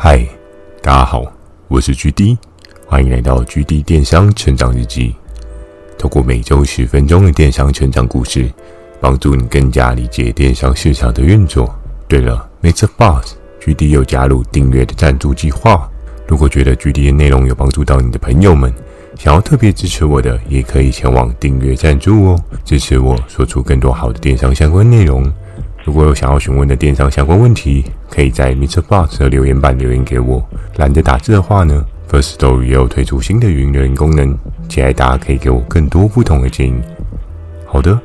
嗨，大家好，我是 GD，欢迎来到 GD 电商成长日记。透过每周十分钟的电商成长故事，帮助你更加理解电商市场的运作。对了，Mr. Boss，GD 又加入订阅的赞助计划。如果觉得 GD 的内容有帮助到你的朋友们，想要特别支持我的，也可以前往订阅赞助哦，支持我说出更多好的电商相关内容。如果有想要询问的电商相关问题，可以在 MixerBox 的留言板留言给我。懒得打字的话呢，Firstory 也有推出新的语音留言功能，期待大家可以给我更多不同的建议。好的，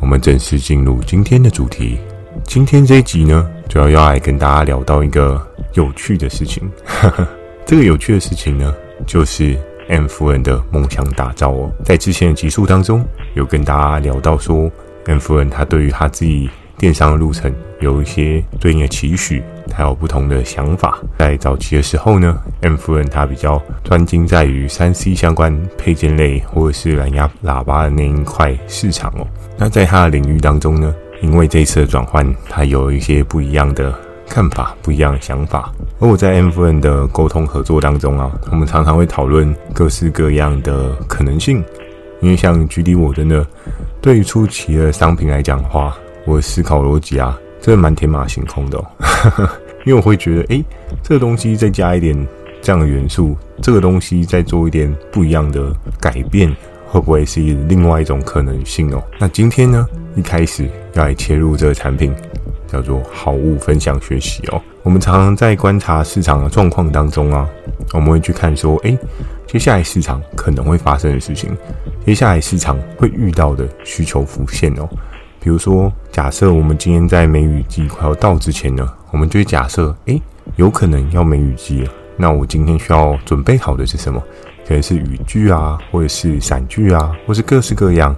我们正式进入今天的主题。今天这一集呢，主要要来跟大家聊到一个有趣的事情。这个有趣的事情呢，就是 M 夫人的梦想打造哦。在之前的集数当中，有跟大家聊到说，M 夫人她对于她自己。电商的路程有一些对应的期许，还有不同的想法。在早期的时候呢，M 夫人她比较专精在于三 C 相关配件类或者是蓝牙喇叭的那一块市场哦。那在她的领域当中呢，因为这一次的转换，她有一些不一样的看法、不一样的想法。而我在 M 夫人的沟通合作当中啊，我们常常会讨论各式各样的可能性。因为像举例我真的对于初期的商品来讲的话，我的思考逻辑啊，真的蛮天马行空的哦，因为我会觉得，诶，这个东西再加一点这样的元素，这个东西再做一点不一样的改变，会不会是另外一种可能性哦？那今天呢，一开始要来切入这个产品，叫做好物分享学习哦。我们常常在观察市场的状况当中啊，我们会去看说，诶，接下来市场可能会发生的事情，接下来市场会遇到的需求浮现哦。比如说，假设我们今天在梅雨季快要到之前呢，我们就会假设，诶，有可能要梅雨季了。那我今天需要准备好的是什么？可能是雨具啊，或者是伞具啊，或是各式各样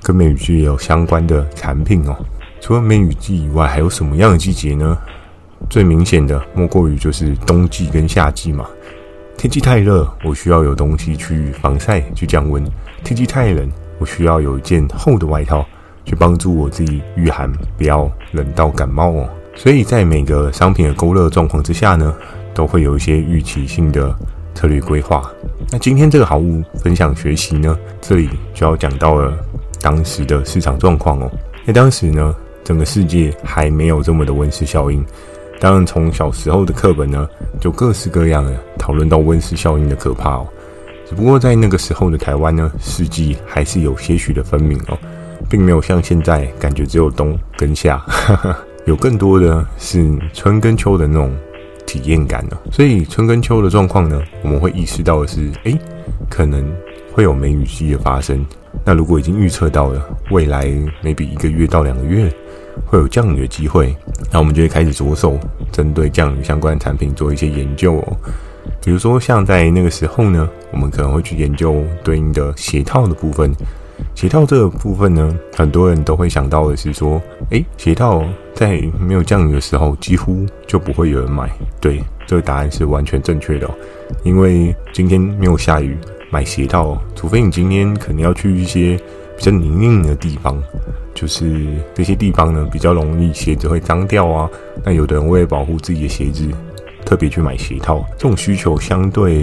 跟梅雨季有相关的产品哦。除了梅雨季以外，还有什么样的季节呢？最明显的莫过于就是冬季跟夏季嘛。天气太热，我需要有东西去防晒、去降温；天气太冷，我需要有一件厚的外套。去帮助我自己御寒，不要冷到感冒哦。所以在每个商品的勾勒状况之下呢，都会有一些预期性的策略规划。那今天这个好物分享学习呢，这里就要讲到了当时的市场状况哦。那当时呢，整个世界还没有这么的温室效应。当然，从小时候的课本呢，就各式各样的讨论到温室效应的可怕哦。只不过在那个时候的台湾呢，四季还是有些许的分明哦。并没有像现在感觉只有冬跟夏，有更多的是春跟秋的那种体验感呢。所以春跟秋的状况呢，我们会意识到的是，诶，可能会有梅雨季的发生。那如果已经预测到了未来 maybe 一个月到两个月会有降雨的机会，那我们就会开始着手针对降雨相关的产品做一些研究哦。比如说像在那个时候呢，我们可能会去研究对应的鞋套的部分。鞋套这个部分呢，很多人都会想到的是说，诶，鞋套在没有降雨的时候，几乎就不会有人买。对，这个答案是完全正确的。因为今天没有下雨，买鞋套，除非你今天可能要去一些比较泥泞的地方，就是这些地方呢比较容易鞋子会脏掉啊。那有的人为了保护自己的鞋子。特别去买鞋套，这种需求相对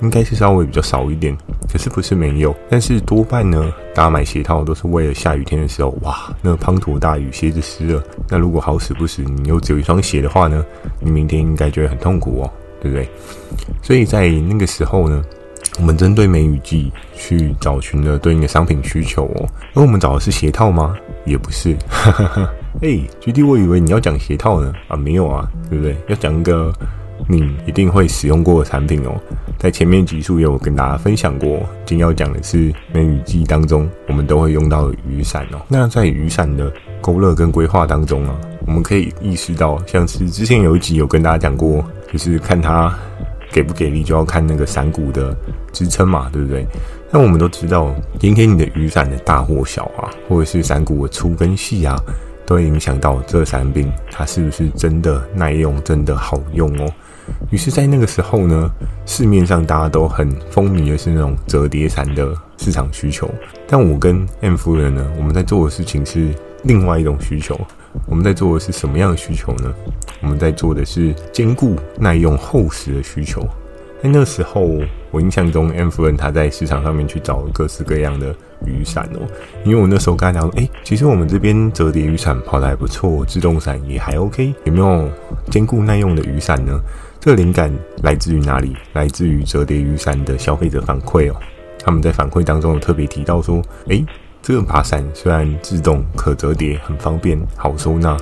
应该是稍微比较少一点，可是不是没有，但是多半呢，大家买鞋套都是为了下雨天的时候，哇，那个滂沱大雨，鞋子湿了，那如果好死不死你又只有一双鞋的话呢，你明天应该觉得很痛苦哦，对不对？所以在那个时候呢，我们针对梅雨季去找寻了对应的商品需求哦，而我们找的是鞋套吗？也不是，哈哈哈。哎，具体我以为你要讲鞋套呢，啊，没有啊，对不对？要讲一个。你一定会使用过的产品哦，在前面集数也有跟大家分享过。今天要讲的是梅雨季当中，我们都会用到的雨伞哦。那在雨伞的勾勒跟规划当中啊，我们可以意识到，像是之前有一集有跟大家讲过，就是看它给不给力，就要看那个伞骨的支撑嘛，对不对？那我们都知道，今天你的雨伞的大或小啊，或者是伞骨的粗跟细啊，都会影响到这个产品它是不是真的耐用、真的好用哦。于是，在那个时候呢，市面上大家都很风靡的是那种折叠伞的市场需求。但我跟 M 夫人呢，我们在做的事情是另外一种需求。我们在做的是什么样的需求呢？我们在做的是坚固耐用厚实的需求。在那时候，我印象中 M 夫人她在市场上面去找各式各样的雨伞哦，因为我那时候跟他讲说，哎、其实我们这边折叠雨伞跑得还不错，自动伞也还 OK，有没有坚固耐用的雨伞呢？这灵感来自于哪里？来自于折叠雨伞的消费者反馈哦，他们在反馈当中有特别提到说，哎、欸，这个把伞虽然自动可折叠，很方便，好收纳。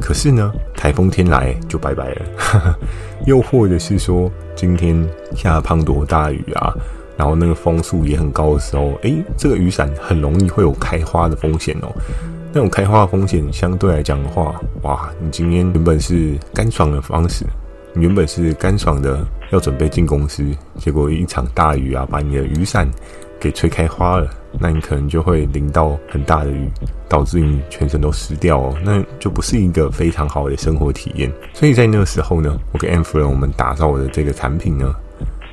可是呢，台风天来就拜拜了，又或者是说今天下了滂沱大雨啊，然后那个风速也很高的时候，哎，这个雨伞很容易会有开花的风险哦。那种开花的风险相对来讲的话，哇，你今天原本是干爽的方式，你原本是干爽的要准备进公司，结果一场大雨啊，把你的雨伞给吹开花了。那你可能就会淋到很大的雨，导致你全身都湿掉哦，那就不是一个非常好的生活体验。所以在那个时候呢，我跟 M 夫人我们打造的这个产品呢，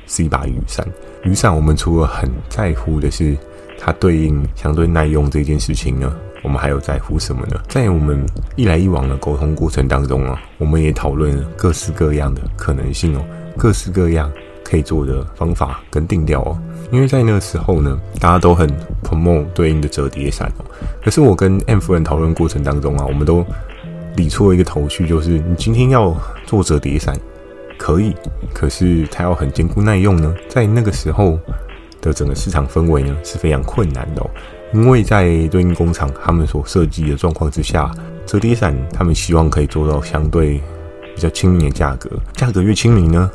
是一把雨伞。雨伞我们除了很在乎的是它对应相对耐用这件事情呢，我们还有在乎什么呢？在我们一来一往的沟通过程当中啊，我们也讨论各式各样的可能性哦，各式各样可以做的方法跟定调哦。因为在那个时候呢，大家都很 promote 对应的折叠伞哦。可是我跟 M 夫人讨论过程当中啊，我们都理出一个头绪，就是你今天要做折叠伞，可以，可是它要很坚固耐用呢。在那个时候的整个市场氛围呢，是非常困难的。因为在对应工厂他们所设计的状况之下，折叠伞他们希望可以做到相对比较亲民的价格，价格越亲民呢，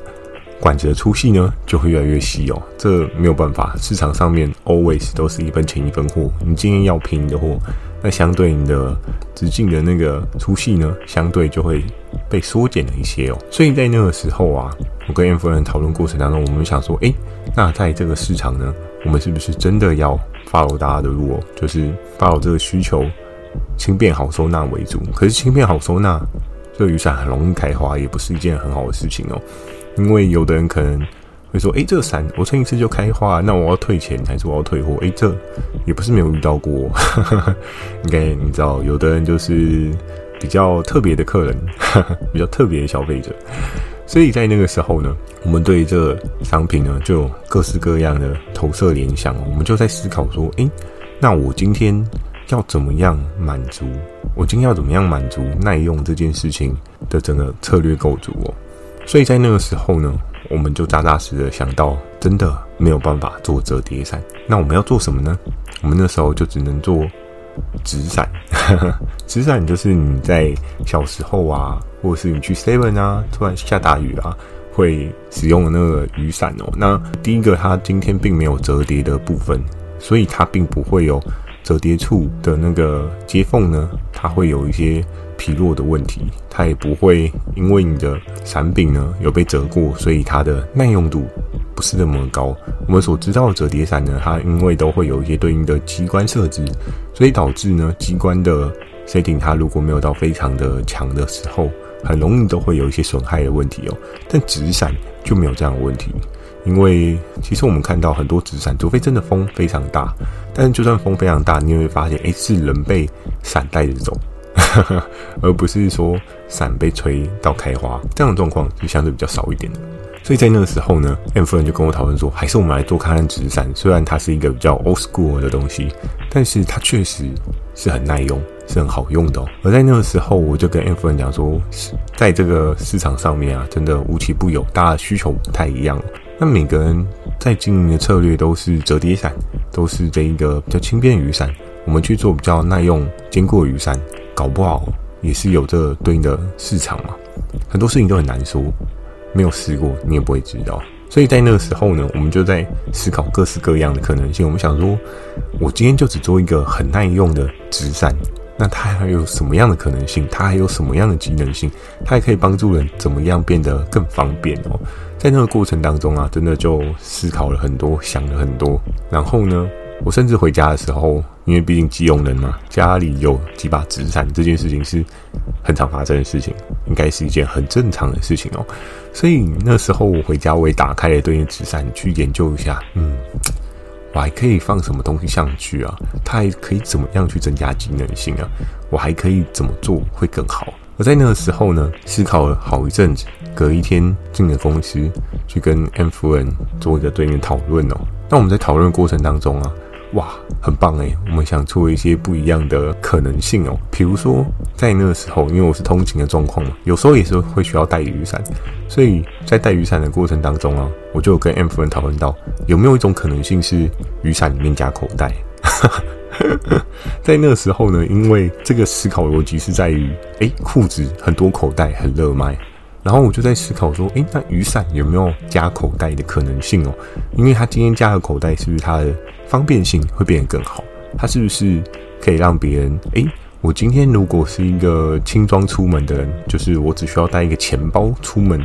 管子的粗细呢，就会越来越细哦。这没有办法，市场上面 always 都是一分钱一分货。你今天要便宜的货，那相对你的直径的那个粗细呢，相对就会被缩减了一些哦。所以在那个时候啊，我跟 M 夫人讨论过程当中，我们想说，诶，那在这个市场呢，我们是不是真的要 follow 大家的路哦？就是 follow 这个需求，轻便好收纳为主。可是轻便好收纳，这个雨伞很容易开花，也不是一件很好的事情哦。因为有的人可能会说：“哎，这个伞我撑一次就开花，那我要退钱还是我要退货？”哎，这也不是没有遇到过。应该你知道，有的人就是比较特别的客人，比较特别的消费者。所以在那个时候呢，我们对这商品呢，就有各式各样的投射联想。我们就在思考说：“哎，那我今天要怎么样满足？我今天要怎么样满足耐用这件事情的整个策略构筑哦？”所以在那个时候呢，我们就扎扎实的想到，真的没有办法做折叠伞，那我们要做什么呢？我们那时候就只能做纸伞。纸伞就是你在小时候啊，或是你去 Seven 啊，突然下大雨啊，会使用那个雨伞哦。那第一个，它今天并没有折叠的部分，所以它并不会有折叠处的那个接缝呢，它会有一些。疲弱的问题，它也不会因为你的伞柄呢有被折过，所以它的耐用度不是那么高。我们所知道的折叠伞呢，它因为都会有一些对应的机关设置，所以导致呢机关的 setting 它如果没有到非常的强的时候，很容易都会有一些损害的问题哦。但纸伞就没有这样的问题，因为其实我们看到很多纸伞，除非真的风非常大，但是就算风非常大，你也会发现，诶，是人被伞带着走。而不是说伞被吹到开花这样的状况，就相对比较少一点。所以在那个时候呢，M 夫人就跟我讨论说，还是我们来做看看纸伞。虽然它是一个比较 old school 的东西，但是它确实是很耐用，是很好用的哦。而在那个时候，我就跟 M 夫人讲说，在这个市场上面啊，真的无奇不有，大家需求不太一样。那每个人在经营的策略都是折叠伞，都是这一个比较轻便雨伞。我们去做比较耐用、坚固的雨伞。搞不好也是有这对应的市场嘛，很多事情都很难说，没有试过你也不会知道。所以在那个时候呢，我们就在思考各式各样的可能性。我们想说，我今天就只做一个很耐用的纸伞，那它还有什么样的可能性？它还有什么样的机能性？它还可以帮助人怎么样变得更方便哦？在那个过程当中啊，真的就思考了很多，想了很多，然后呢，我甚至回家的时候。因为毕竟急用人嘛，家里有几把纸伞这件事情是很常发生的事情，应该是一件很正常的事情哦。所以那时候我回家，我也打开了对应纸伞去研究一下，嗯，我还可以放什么东西上去啊？它还可以怎么样去增加机能性啊？我还可以怎么做会更好？而在那个时候呢，思考了好一阵子，隔一天进了公司，去跟 M 夫人做一个对面讨论哦。那我们在讨论过程当中啊，哇，很棒诶，我们想出一些不一样的可能性哦。比如说，在那个时候，因为我是通勤的状况嘛，有时候也是会需要带雨伞，所以在带雨伞的过程当中啊，我就跟 M 夫人讨论到，有没有一种可能性是雨伞里面加口袋。在那个时候呢，因为这个思考逻辑是在于，诶，裤子很多口袋很热卖，然后我就在思考说，诶，那雨伞有没有加口袋的可能性哦？因为它今天加了口袋，是不是它的方便性会变得更好？它是不是可以让别人，诶，我今天如果是一个轻装出门的人，就是我只需要带一个钱包出门。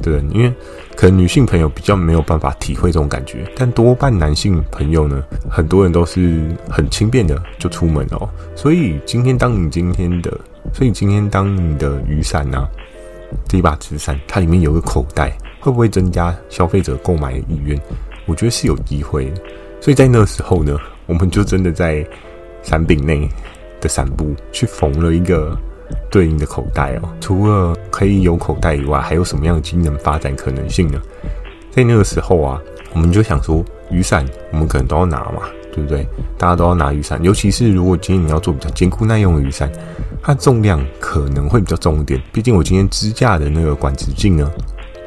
对，因为可能女性朋友比较没有办法体会这种感觉，但多半男性朋友呢，很多人都是很轻便的就出门哦。所以今天当你今天的，所以今天当你的雨伞啊，这一把纸伞，它里面有个口袋，会不会增加消费者购买的意愿？我觉得是有机会。所以在那时候呢，我们就真的在伞柄内的伞布去缝了一个。对应的口袋哦，除了可以有口袋以外，还有什么样的机能发展可能性呢？在那个时候啊，我们就想说，雨伞我们可能都要拿嘛，对不对？大家都要拿雨伞，尤其是如果今天你要做比较坚固耐用的雨伞，它重量可能会比较重一点。毕竟我今天支架的那个管直径呢，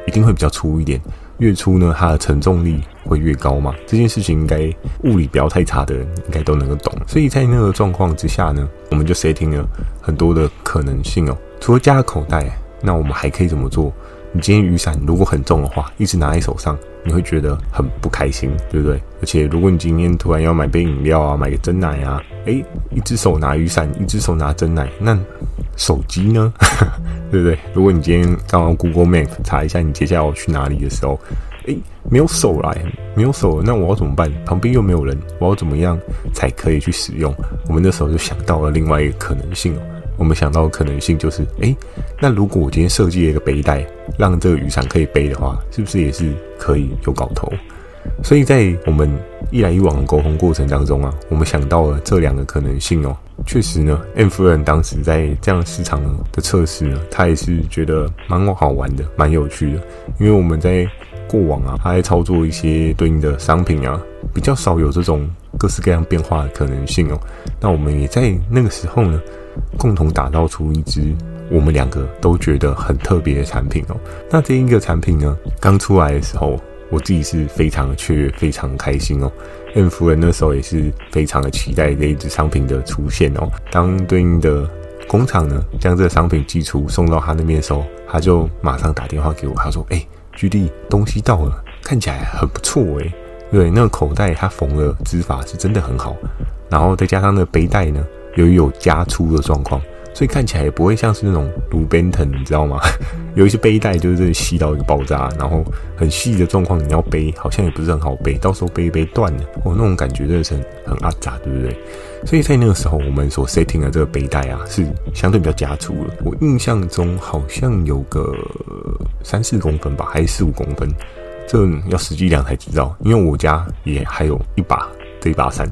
一定会比较粗一点。越粗呢，它的承重力会越高嘛。这件事情应该物理不要太差的人应该都能够懂。所以在那个状况之下呢，我们就 setting 了很多的可能性哦。除了加口袋，那我们还可以怎么做？你今天雨伞如果很重的话，一直拿在手上，你会觉得很不开心，对不对？而且如果你今天突然要买杯饮料啊，买个真奶啊，诶，一只手拿雨伞，一只手拿真奶，那手机呢？对不对？如果你今天刚刚 Google Map 查一下你接下来要去哪里的时候，诶，没有手来，没有手，那我要怎么办？旁边又没有人，我要怎么样才可以去使用？我们那时候就想到了另外一个可能性哦。我们想到的可能性就是，诶，那如果我今天设计了一个背带，让这个雨伞可以背的话，是不是也是可以有搞头？所以在我们一来一往的沟通过程当中啊，我们想到了这两个可能性哦。确实呢，M 夫人当时在这样市场的测试呢，她也是觉得蛮好玩的，蛮有趣的。因为我们在过往啊，她在操作一些对应的商品啊，比较少有这种各式各样变化的可能性哦。那我们也在那个时候呢。共同打造出一支我们两个都觉得很特别的产品哦。那这一个产品呢，刚出来的时候，我自己是非常的雀跃，非常开心哦。M 夫人那时候也是非常的期待这一支商品的出现哦。当对应的工厂呢，将这个商品寄出送到他那边的时候，他就马上打电话给我，他说：“哎，GD，东西到了，看起来很不错哎。对，那个口袋它缝的织法是真的很好，然后再加上那个背带呢。”由于有加粗的状况，所以看起来也不会像是那种鲁宾腾，你知道吗？有一些背带就是这里细到一个爆炸，然后很细的状况，你要背好像也不是很好背，到时候背一背断了，哦，那种感觉真的是很很阿杂，对不对？所以在那个时候，我们所 setting 的这个背带啊，是相对比较加粗了。我印象中好像有个三四公分吧，还是四五公分，这要实际量才知道，因为我家也还有一把。这把伞，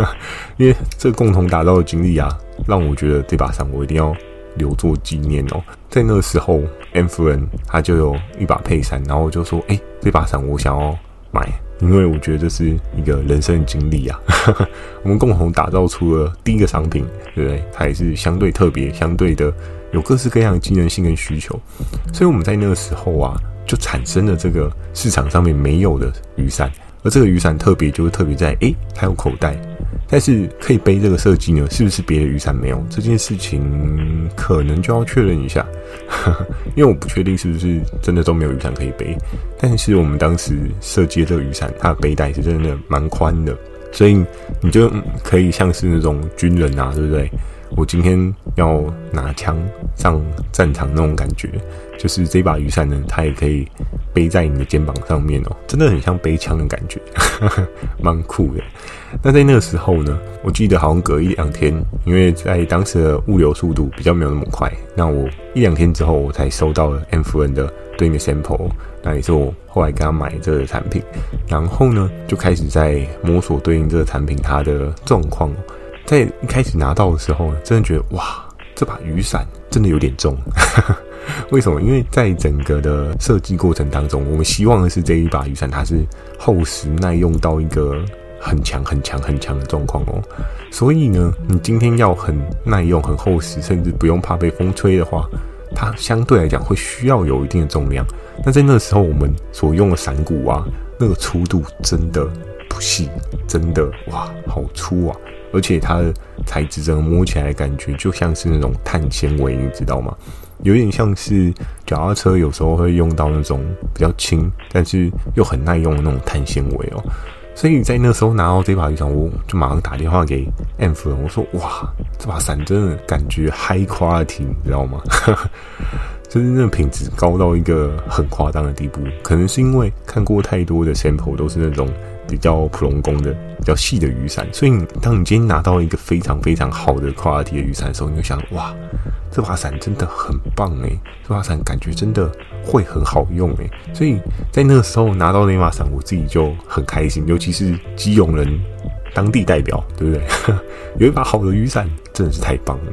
因为这共同打造的经历啊，让我觉得这把伞我一定要留作纪念哦。在那个时候，M 夫人她就有一把配伞，然后我就说：“哎，这把伞我想要买，因为我觉得这是一个人生的经历啊。”我们共同打造出了第一个商品，对不对？它也是相对特别、相对的有各式各样的机能性跟需求，所以我们在那个时候啊，就产生了这个市场上面没有的雨伞。而这个雨伞特别就是特别在，诶，它有口袋，但是可以背这个设计呢，是不是别的雨伞没有？这件事情可能就要确认一下，因为我不确定是不是真的都没有雨伞可以背。但是我们当时设计这个雨伞，它的背带是真的蛮宽的，所以你就可以像是那种军人啊，对不对？我今天要拿枪上战场那种感觉，就是这把雨伞呢，它也可以背在你的肩膀上面哦，真的很像背枪的感觉，蛮酷的。那在那个时候呢，我记得好像隔一两天，因为在当时的物流速度比较没有那么快，那我一两天之后我才收到了 M 夫人的对应的 sample，那也是我后来跟他买这个产品，然后呢就开始在摸索对应这个产品它的状况。在一开始拿到的时候，真的觉得哇，这把雨伞真的有点重。为什么？因为在整个的设计过程当中，我们希望的是这一把雨伞它是厚实耐用到一个很强、很强、很强的状况哦。所以呢，你今天要很耐用、很厚实，甚至不用怕被风吹的话，它相对来讲会需要有一定的重量。那在那个时候，我们所用的伞骨啊，那个粗度真的不细，真的哇，好粗啊！而且它的材质，真的摸起来感觉就像是那种碳纤维，你知道吗？有点像是脚踏车有时候会用到那种比较轻，但是又很耐用的那种碳纤维哦。所以在那时候拿到这把雨伞，我就马上打电话给 M 夫人，我说：“哇，这把伞真的感觉 high quality，你知道吗？就是那品质高到一个很夸张的地步。可能是因为看过太多的 sample 都是那种。”比较普通工的、比较细的雨伞，所以当你今天拿到一个非常非常好的夸阿提的雨伞的时候，你就想：哇，这把伞真的很棒诶！这把伞感觉真的会很好用诶！所以在那个时候拿到那把伞，我自己就很开心，尤其是基隆人当地代表，对不对？有一把好的雨伞，真的是太棒了。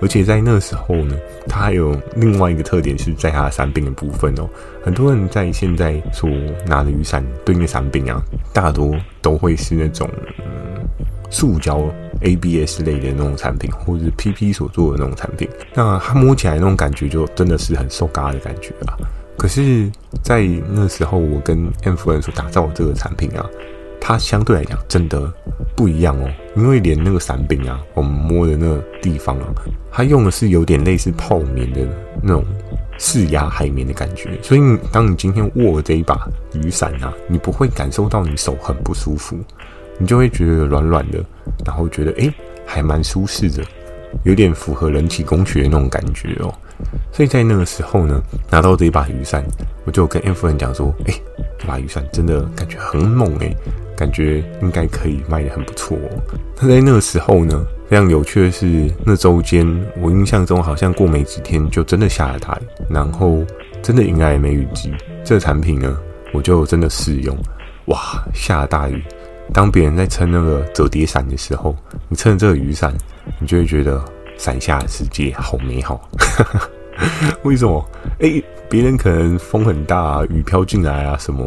而且在那时候呢，它还有另外一个特点是在它的伞柄的部分哦。很多人在现在所拿的雨伞对应的伞柄啊，大多都会是那种、嗯、塑胶 ABS 类的那种产品，或者是 PP 所做的那种产品。那它摸起来那种感觉就真的是很瘦嘎的感觉啊。可是，在那时候我跟 M 夫人所打造的这个产品啊。它相对来讲真的不一样哦，因为连那个伞柄啊，我们摸的那个地方啊，它用的是有点类似泡棉的那种释压海绵的感觉，所以当你今天握这一把雨伞啊，你不会感受到你手很不舒服，你就会觉得软软的，然后觉得诶还蛮舒适的，有点符合人体工学的那种感觉哦。所以在那个时候呢，拿到这一把雨伞，我就跟 M 夫人讲说，诶这把雨伞真的感觉很猛诶。感觉应该可以卖得很不错哦。那在那个时候呢，非常有趣的是，那周间我印象中好像过没几天就真的下了大雨，然后真的迎来梅雨季。这个产品呢，我就真的试用，哇，下了大雨。当别人在撑那个折叠伞的时候，你撑着这个雨伞，你就会觉得伞下的世界好美好。为什么？诶，别人可能风很大，雨飘进来啊，什么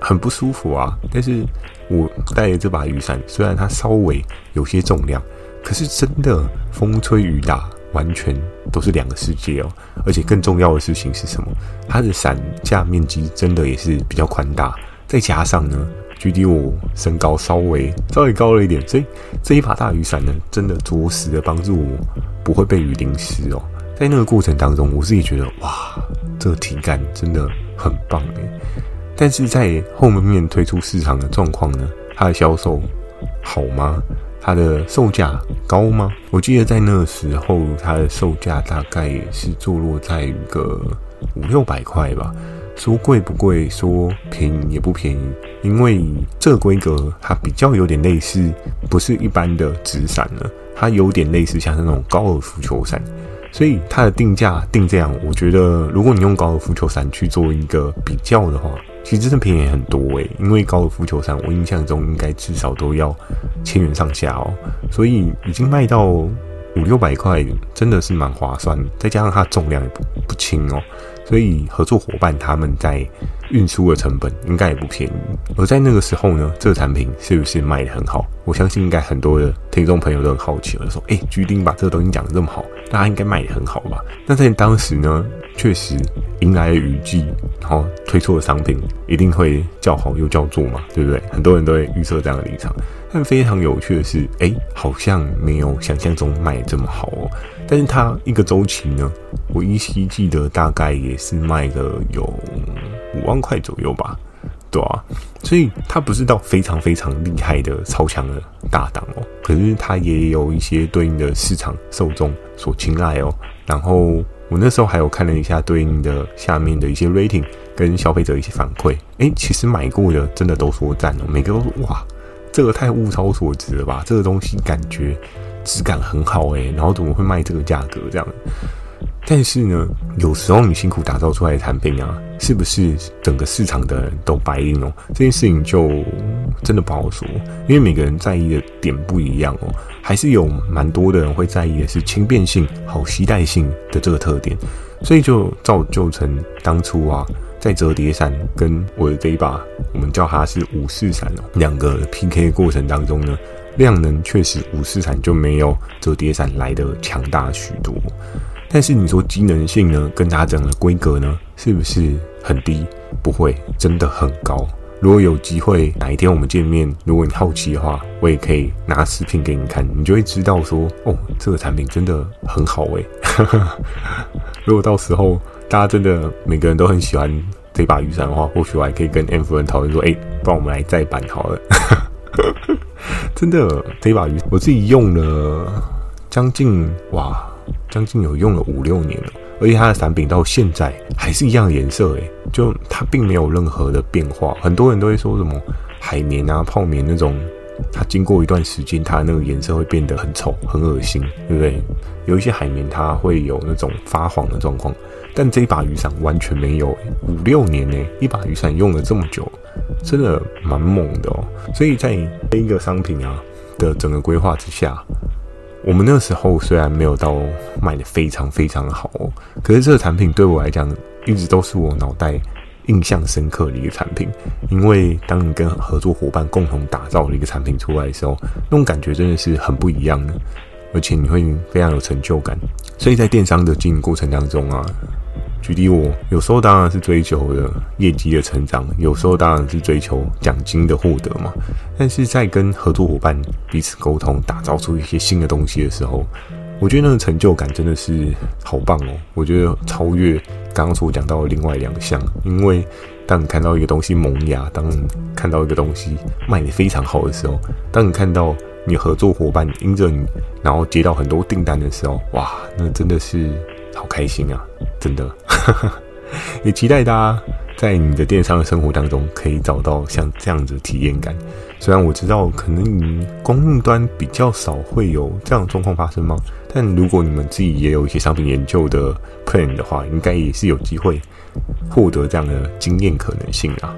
很不舒服啊，但是。我带的这把雨伞，虽然它稍微有些重量，可是真的风吹雨打，完全都是两个世界哦。而且更重要的事情是什么？它的伞架面积真的也是比较宽大，再加上呢，距离我身高稍微稍微高了一点，所以这一把大雨伞呢，真的着实的帮助我不会被雨淋湿哦。在那个过程当中，我自己觉得哇，这个体感真的很棒诶。但是在后面推出市场的状况呢？它的销售好吗？它的售价高吗？我记得在那个时候，它的售价大概也是坐落在一个五六百块吧。说贵不贵，说便宜也不便宜，因为这规格它比较有点类似，不是一般的纸伞了，它有点类似像那种高尔夫球伞。所以它的定价定这样，我觉得如果你用高尔夫球伞去做一个比较的话，其实真的便宜很多诶、因为高尔夫球场我印象中应该至少都要千元上下哦，所以已经卖到五六百块，真的是蛮划算。再加上它重量也不不轻哦，所以合作伙伴他们在运输的成本应该也不便宜。而在那个时候呢，这个产品是不是卖得很好？我相信应该很多的听众朋友都很好奇了，说：“诶，G 丁把这个东西讲得这么好，大家应该卖得很好吧？”那在当时呢？确实迎来雨季，然后推出的商品一定会叫好又叫座嘛，对不对？很多人都会预测这样的立场。但非常有趣的是，哎，好像没有想象中卖这么好哦。但是它一个周期呢，我依稀记得大概也是卖了有五万块左右吧，对啊。所以它不是到非常非常厉害的超强的大档哦，可是它也有一些对应的市场受众所青睐哦，然后。我那时候还有看了一下对应的下面的一些 rating 跟消费者一些反馈，诶，其实买过的真的都说赞哦，每个都说哇，这个太物超所值了吧，这个东西感觉质感很好诶，然后怎么会卖这个价格这样？但是呢，有时候你辛苦打造出来的产品啊，是不是整个市场的人都白印哦？这件事情就真的不好说，因为每个人在意的点不一样哦。还是有蛮多的人会在意的是轻便性、好携带性的这个特点，所以就造就成当初啊，在折叠伞跟我的这一把，我们叫它是五四伞哦，两个 PK 过程当中呢，量能确实五四伞就没有折叠伞来得强大许多。但是你说机能性呢，跟它整个规格呢，是不是很低？不会，真的很高。如果有机会哪一天我们见面，如果你好奇的话，我也可以拿视频给你看，你就会知道说，哦，这个产品真的很好诶。如果到时候大家真的每个人都很喜欢这把雨伞的话，或许我还可以跟 M 夫人讨论说，哎，不然我们来再版好了。真的，这把雨我自己用了将近哇。将近有用了五六年了，而且它的伞柄到现在还是一样的颜色，诶，就它并没有任何的变化。很多人都会说什么海绵啊、泡棉那种，它经过一段时间，它那个颜色会变得很丑、很恶心，对不对？有一些海绵它会有那种发黄的状况，但这一把雨伞完全没有，五六年呢，一把雨伞用了这么久，真的蛮猛的哦。所以在这一个商品啊的整个规划之下。我们那时候虽然没有到卖得非常非常好哦，可是这个产品对我来讲一直都是我脑袋印象深刻的一个产品。因为当你跟合作伙伴共同打造了一个产品出来的时候，那种感觉真的是很不一样的，而且你会非常有成就感。所以在电商的经营过程当中啊。举例，我有时候当然是追求的业绩的成长，有时候当然是追求奖金的获得嘛。但是在跟合作伙伴彼此沟通，打造出一些新的东西的时候，我觉得那个成就感真的是好棒哦！我觉得超越刚刚所讲到的另外两项，因为当你看到一个东西萌芽，当你看到一个东西卖得非常好的时候，当你看到你合作伙伴因着你，然后接到很多订单的时候，哇，那真的是好开心啊！真的。也期待大家在你的电商的生活当中可以找到像这样子的体验感。虽然我知道可能你供应端比较少会有这样的状况发生吗？但如果你们自己也有一些商品研究的 plan 的话，应该也是有机会获得这样的经验可能性啊。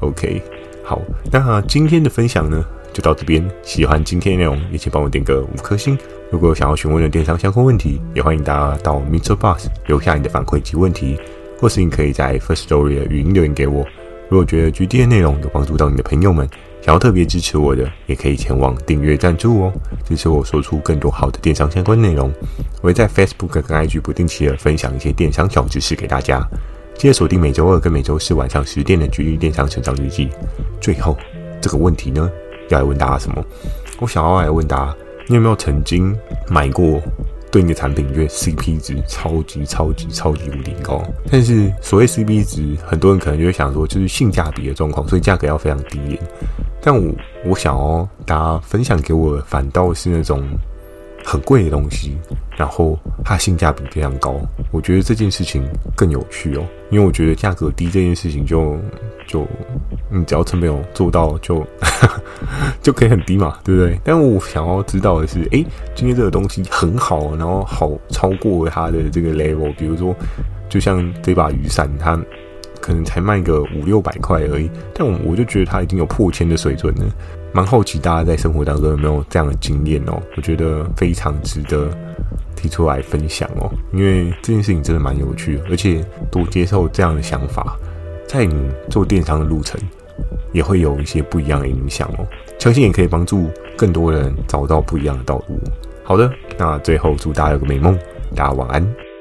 OK，好，那今天的分享呢，就到这边。喜欢今天的内容，也请帮我点个五颗星。如果想要询问的电商相关问题，也欢迎大家到 MixerBox 留下你的反馈及问题，或是你可以在 First Story 的语音留言给我。如果觉得 GD 的内容有帮助到你的朋友们，想要特别支持我的，也可以前往订阅赞助哦，支持我说出更多好的电商相关内容。我会在 Facebook 跟 IG 不定期的分享一些电商小知识给大家。记得锁定每周二跟每周四晚上十点的 GD 电商成长日记。最后这个问题呢，要来问大家什么？我想要来问大家。你有没有曾经买过对你的产品觉得 CP 值超级超级超级无敌高？但是所谓 CP 值，很多人可能就会想说，就是性价比的状况，所以价格要非常低。但我我想哦，大家分享给我反倒是那种很贵的东西，然后它性价比非常高。我觉得这件事情更有趣哦，因为我觉得价格低这件事情就就。你只要成本有做到就，就可以很低嘛，对不对？但我想要知道的是，诶，今天这个东西很好，然后好超过它的这个 level，比如说，就像这把雨伞，它可能才卖个五六百块而已，但我我就觉得它已经有破千的水准了。蛮好奇大家在生活当中有没有这样的经验哦？我觉得非常值得提出来分享哦，因为这件事情真的蛮有趣，而且多接受这样的想法，在你做电商的路程。也会有一些不一样的影响哦，相信也可以帮助更多人找到不一样的道路。好的，那最后祝大家有个美梦，大家晚安。